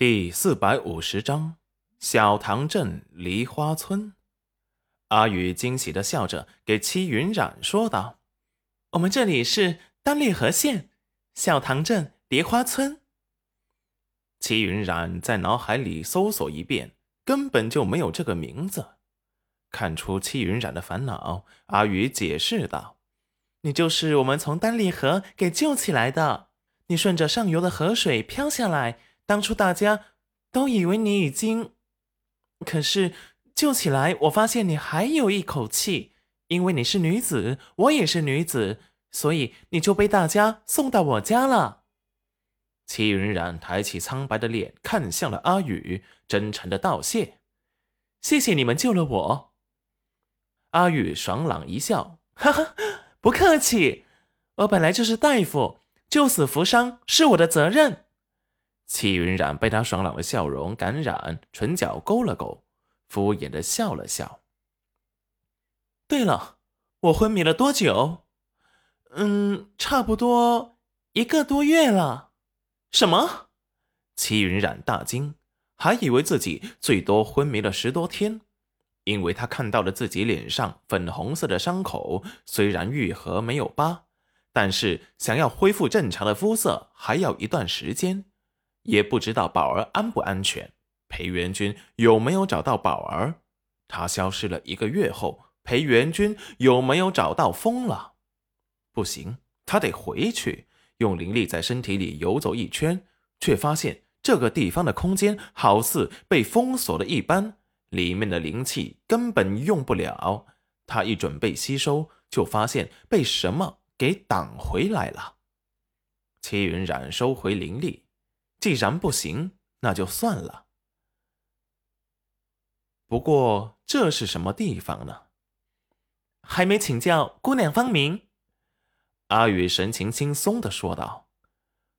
第四百五十章小塘镇梨花村。阿宇惊喜的笑着，给戚云染说道：“我们这里是丹利河县小塘镇梨花村。”戚云染在脑海里搜索一遍，根本就没有这个名字。看出戚云染的烦恼，阿宇解释道：“你就是我们从丹利河给救起来的，你顺着上游的河水飘下来。”当初大家都以为你已经，可是救起来，我发现你还有一口气。因为你是女子，我也是女子，所以你就被大家送到我家了。齐云染抬起苍白的脸，看向了阿宇，真诚的道谢：“谢谢你们救了我。”阿宇爽朗一笑：“哈哈，不客气，我本来就是大夫，救死扶伤是我的责任。”戚云染被他爽朗的笑容感染，唇角勾了勾，敷衍的笑了笑。对了，我昏迷了多久？嗯，差不多一个多月了。什么？戚云染大惊，还以为自己最多昏迷了十多天，因为他看到了自己脸上粉红色的伤口，虽然愈合没有疤，但是想要恢复正常的肤色，还要一段时间。也不知道宝儿安不安全，裴元军有没有找到宝儿？他消失了一个月后，裴元军有没有找到风了？不行，他得回去，用灵力在身体里游走一圈，却发现这个地方的空间好似被封锁了一般，里面的灵气根本用不了。他一准备吸收，就发现被什么给挡回来了。齐云染收回灵力。既然不行，那就算了。不过这是什么地方呢？还没请教姑娘芳名。阿宇神情轻松的说道：“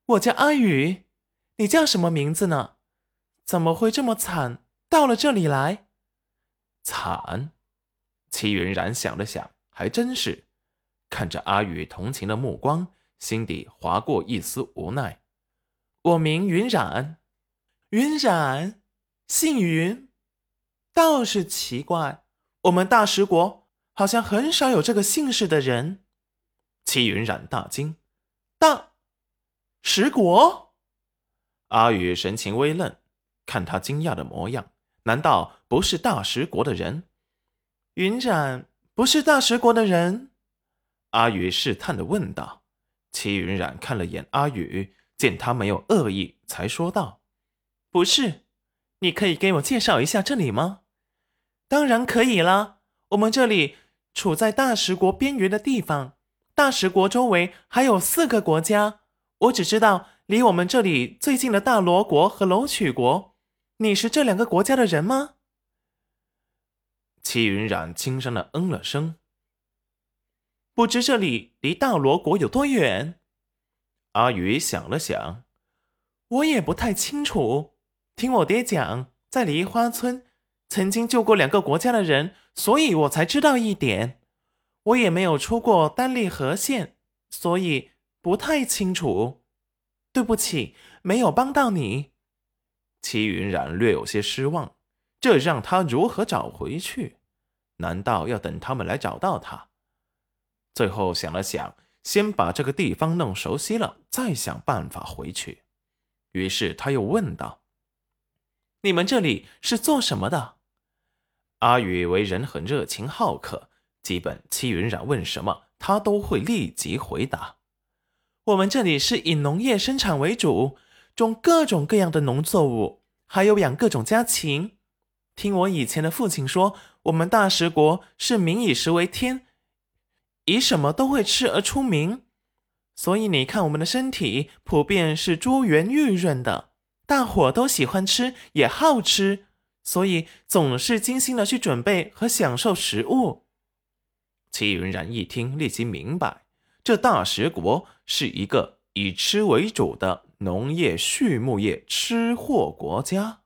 我叫阿宇，你叫什么名字呢？怎么会这么惨？到了这里来，惨。”齐云然想了想，还真是，看着阿宇同情的目光，心底划过一丝无奈。我名云染，云染，姓云，倒是奇怪，我们大石国好像很少有这个姓氏的人。戚云染大惊，大石国？阿宇神情微愣，看他惊讶的模样，难道不是大石国的人？云染不是大石国的人？阿宇试探的问道。戚云染看了眼阿宇。见他没有恶意，才说道：“不是，你可以给我介绍一下这里吗？”“当然可以啦，我们这里处在大石国边缘的地方，大石国周围还有四个国家。我只知道离我们这里最近的大罗国和楼曲国。你是这两个国家的人吗？”齐云染轻声的嗯了声。“不知这里离大罗国有多远？”阿宇想了想，我也不太清楚。听我爹讲，在梨花村曾经救过两个国家的人，所以我才知道一点。我也没有出过丹利河县，所以不太清楚。对不起，没有帮到你。齐云染略有些失望，这让他如何找回去？难道要等他们来找到他？最后想了想。先把这个地方弄熟悉了，再想办法回去。于是他又问道：“你们这里是做什么的？”阿宇为人很热情好客，基本戚云染问什么，他都会立即回答。我们这里是以农业生产为主，种各种各样的农作物，还有养各种家禽。听我以前的父亲说，我们大食国是民以食为天。以什么都会吃而出名，所以你看我们的身体普遍是珠圆玉润的，大伙都喜欢吃，也好吃，所以总是精心的去准备和享受食物。齐云然一听，立即明白，这大食国是一个以吃为主的农业畜牧业吃货国家。